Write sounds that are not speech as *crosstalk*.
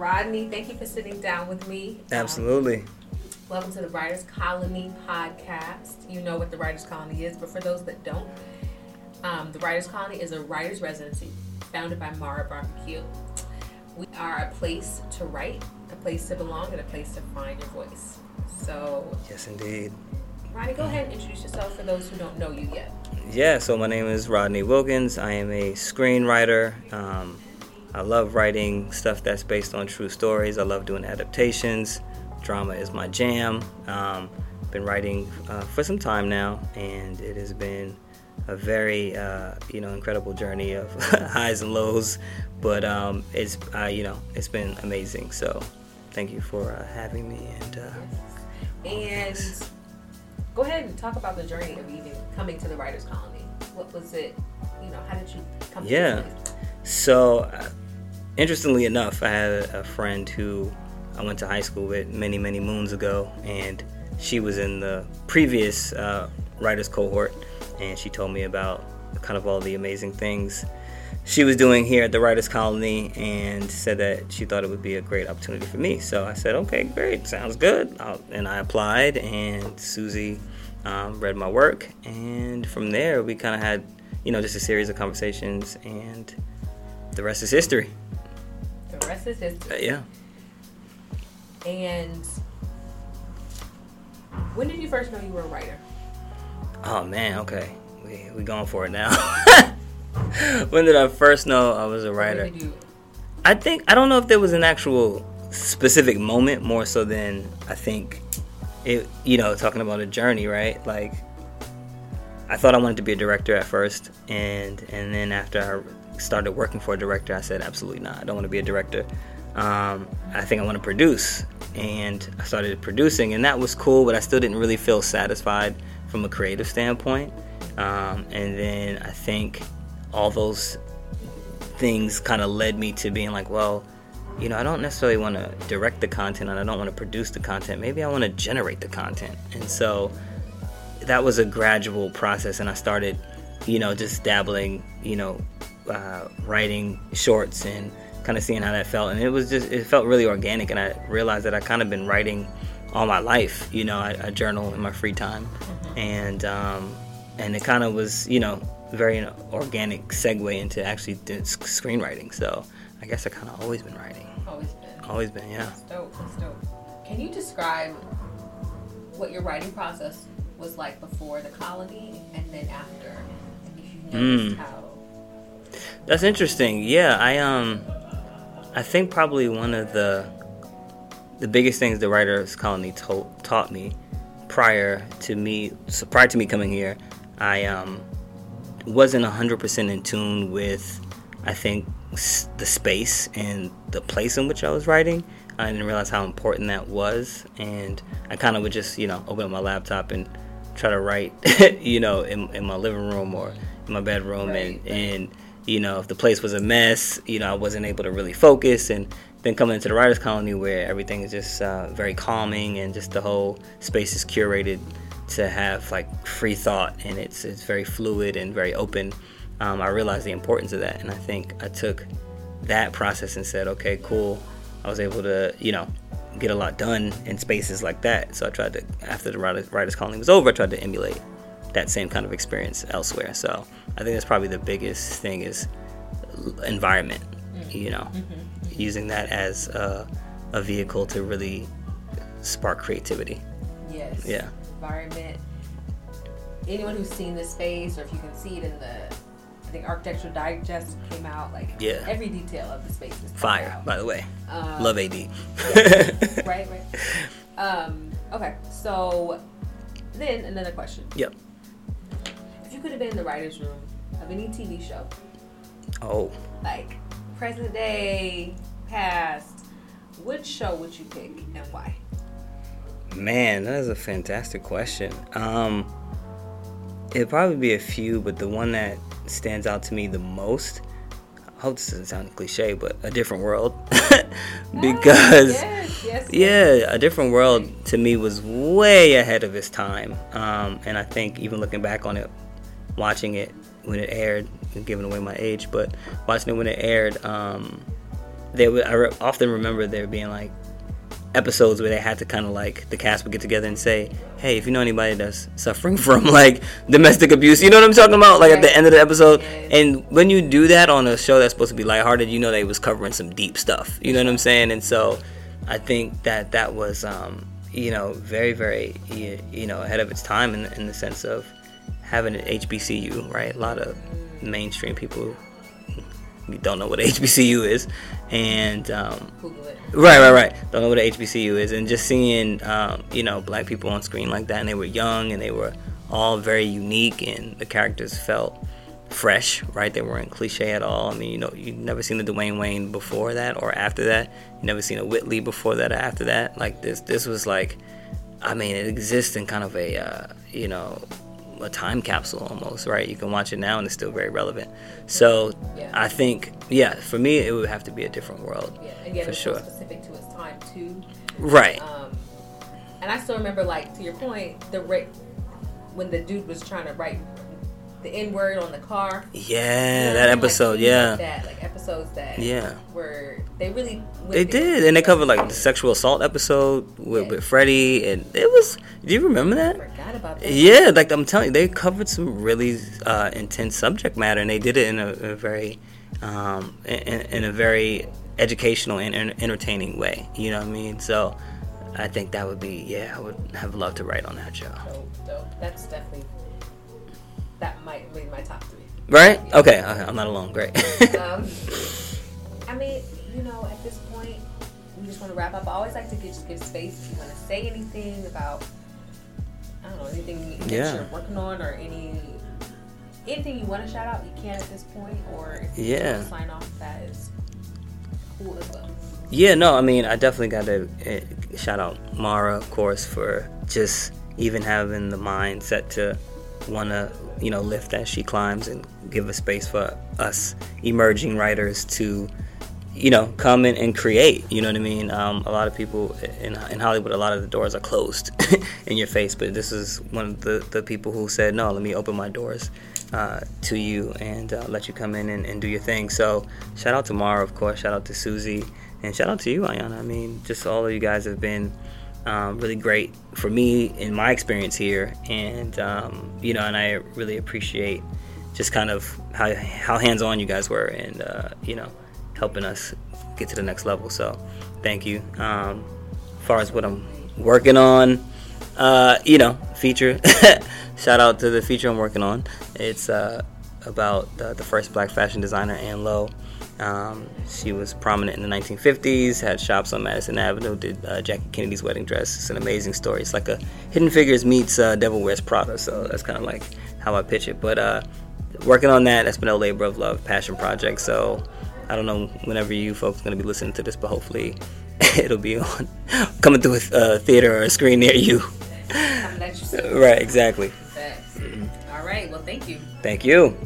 Rodney, thank you for sitting down with me. Absolutely. Um, welcome to the Writers Colony podcast. You know what the Writers Colony is, but for those that don't, um, the Writers Colony is a writer's residency founded by Mara Brock Akil. We are a place to write, a place to belong, and a place to find your voice. So, yes, indeed. Rodney, go ahead and introduce yourself for those who don't know you yet. Yeah, so my name is Rodney Wilkins. I am a screenwriter. Um, I love writing stuff that's based on true stories. I love doing adaptations. Drama is my jam. Um, been writing uh, for some time now, and it has been a very uh, you know incredible journey of *laughs* highs and lows. But um, it's uh, you know it's been amazing. So thank you for uh, having me. And uh, and go ahead and talk about the journey of even coming to the Writers Colony. What was it? You know, how did you come? Yeah. So, uh, interestingly enough, I had a friend who I went to high school with many, many moons ago, and she was in the previous uh, writers cohort, and she told me about kind of all the amazing things she was doing here at the Writers Colony and said that she thought it would be a great opportunity for me. So I said, okay, great, sounds good. I'll, and I applied, and Susie um, read my work. And from there, we kind of had, you know, just a series of conversations, and the rest is history. Rest is history. Uh, yeah. And when did you first know you were a writer? Oh man, okay, we we going for it now. *laughs* when did I first know I was a writer? I think I don't know if there was an actual specific moment more so than I think it you know talking about a journey right like I thought I wanted to be a director at first and and then after I started working for a director I said absolutely not I don't want to be a director um, I think I want to produce and I started producing and that was cool but I still didn't really feel satisfied from a creative standpoint um, and then I think all those things kind of led me to being like, well, you know, I don't necessarily want to direct the content and I don't want to produce the content. Maybe I want to generate the content. And so that was a gradual process. And I started, you know, just dabbling, you know, uh, writing shorts and kind of seeing how that felt. And it was just, it felt really organic. And I realized that I kind of been writing all my life. You know, I, I journal in my free time. Mm-hmm. And, um, and it kind of was, you know, very organic segue into actually screenwriting. So I guess I kind of always been writing. Always been. Always been, yeah. That's dope. That's dope. Can you describe what your writing process was like before the colony and then after? If you noticed mm. how. That's interesting. Yeah, I um, I think probably one of the the biggest things the writers colony told, taught me prior to me so prior to me coming here, I um wasn't 100% in tune with, I think, the space and the place in which I was writing. I didn't realize how important that was. And I kind of would just, you know, open up my laptop and try to write, *laughs* you know, in, in my living room or in my bedroom. Right. And, and, you know, if the place was a mess, you know, I wasn't able to really focus. And then coming into the writer's colony where everything is just uh, very calming and just the whole space is curated to have like free thought and it's it's very fluid and very open. Um, I realized the importance of that, and I think I took that process and said, okay, cool. I was able to, you know, get a lot done in spaces like that. So I tried to, after the writers, writers colony was over, I tried to emulate that same kind of experience elsewhere. So I think that's probably the biggest thing is environment. Mm-hmm. You know, mm-hmm. using that as a, a vehicle to really spark creativity. Yes. Yeah environment. Anyone who's seen this space, or if you can see it in the, I think Architectural Digest came out, like yeah. every detail of the space is fire. Out. By the way, um, love AD. yeah. *laughs* right, right. Um, okay, so then another question. Yep. You could have been in the writers' room of any TV show, oh, like present day, past, which show would you pick and why? Man, that is a fantastic question. Um, it'd probably be a few, but the one that stands out to me the most. I hope this doesn't sound cliche, but a different world, *laughs* because yes, yes, yeah, a different world to me was way ahead of its time, um, and I think even looking back on it, watching it when it aired, giving away my age, but watching it when it aired, um, they would. I re- often remember there being like episodes where they had to kind of like the cast would get together and say, "Hey, if you know anybody that's suffering *laughs* from like domestic abuse, you know what I'm talking about?" Like at the end of the episode. And when you do that on a show that's supposed to be lighthearted, you know they was covering some deep stuff. You know what I'm saying? And so I think that that was, um, you know, very, very, you know, ahead of its time in, in the sense of having an HBCU, right? A lot of mainstream people don't know what HBCU *laughs* is, and um, right, right, right, don't know what a HBCU is, and just seeing um, you know black people on screen like that, and they were young and they were all very unique, and the characters felt fresh, right? They weren't cliche at all. I mean, you know, you never seen a Dwayne Wayne before that or after that. You never seen a Whitley before that or after that. Like this, this was like, I mean, it exists in kind of a, uh, you know, a time capsule almost, right? You can watch it now and it's still very relevant. So yeah. I think, yeah, for me, it would have to be a different world. Yeah, again, for sure. specific to its time too. Right. Um, and I still remember, like to your point, the rate when the dude was trying to write the N word on the car. Yeah, you know that episode. Like, yeah, like that like episodes that. Yeah. Were they really? They did, and they covered like the sexual assault episode with, yeah. with Freddie, and it was. Do you remember that? I forgot about that. Yeah, like I'm telling you, they covered some really uh, intense subject matter, and they did it in a, a very, um, in, in, a very educational and entertaining way. You know what I mean? So. I think that would be yeah. I would have loved to write on that show. Dope, dope. That's definitely that might be my top three. Right? Yeah. Okay. I'm not alone. Great. um, *laughs* I mean, you know, at this point, we just want to wrap up. I always like to give, just give space if you want to say anything about, I don't know, anything that yeah. you're working on or any anything you want to shout out, you can at this point, or if you yeah. want to sign off, that is cool as well. Yeah, no, I mean, I definitely got to uh, shout out Mara, of course, for just even having the mindset to want to you know lift as she climbs and give a space for us emerging writers to you know come in and create you know what i mean? Um, a lot of people in, in hollywood a lot of the doors are closed *laughs* in your face but this is one of the, the people who said no let me open my doors uh, to you and uh, let you come in and, and, do your thing. So shout out to mara of course. Shout out to susie. And shout out to you ayana. I mean just all of you guys have been um, really great for me in my experience here, and um, you know, and I really appreciate just kind of how how hands on you guys were, and uh, you know, helping us get to the next level. So, thank you. Um, as far as what I'm working on, uh, you know, feature. *laughs* Shout out to the feature I'm working on. It's uh, about the, the first black fashion designer, Ann Lowe. Um, she was prominent in the 1950s, had shops on Madison Avenue, did uh, Jackie Kennedy's wedding dress. It's an amazing story. It's like a Hidden Figures meets uh, Devil Wears Prada, so that's kind of like how I pitch it. But uh, working on that, that's been a labor of love, passion project. So I don't know whenever you folks are going to be listening to this, but hopefully *laughs* it'll be on *laughs* coming through a uh, theater or a screen near you. right, exactly. Mm-hmm. All right, well, thank you. Thank you.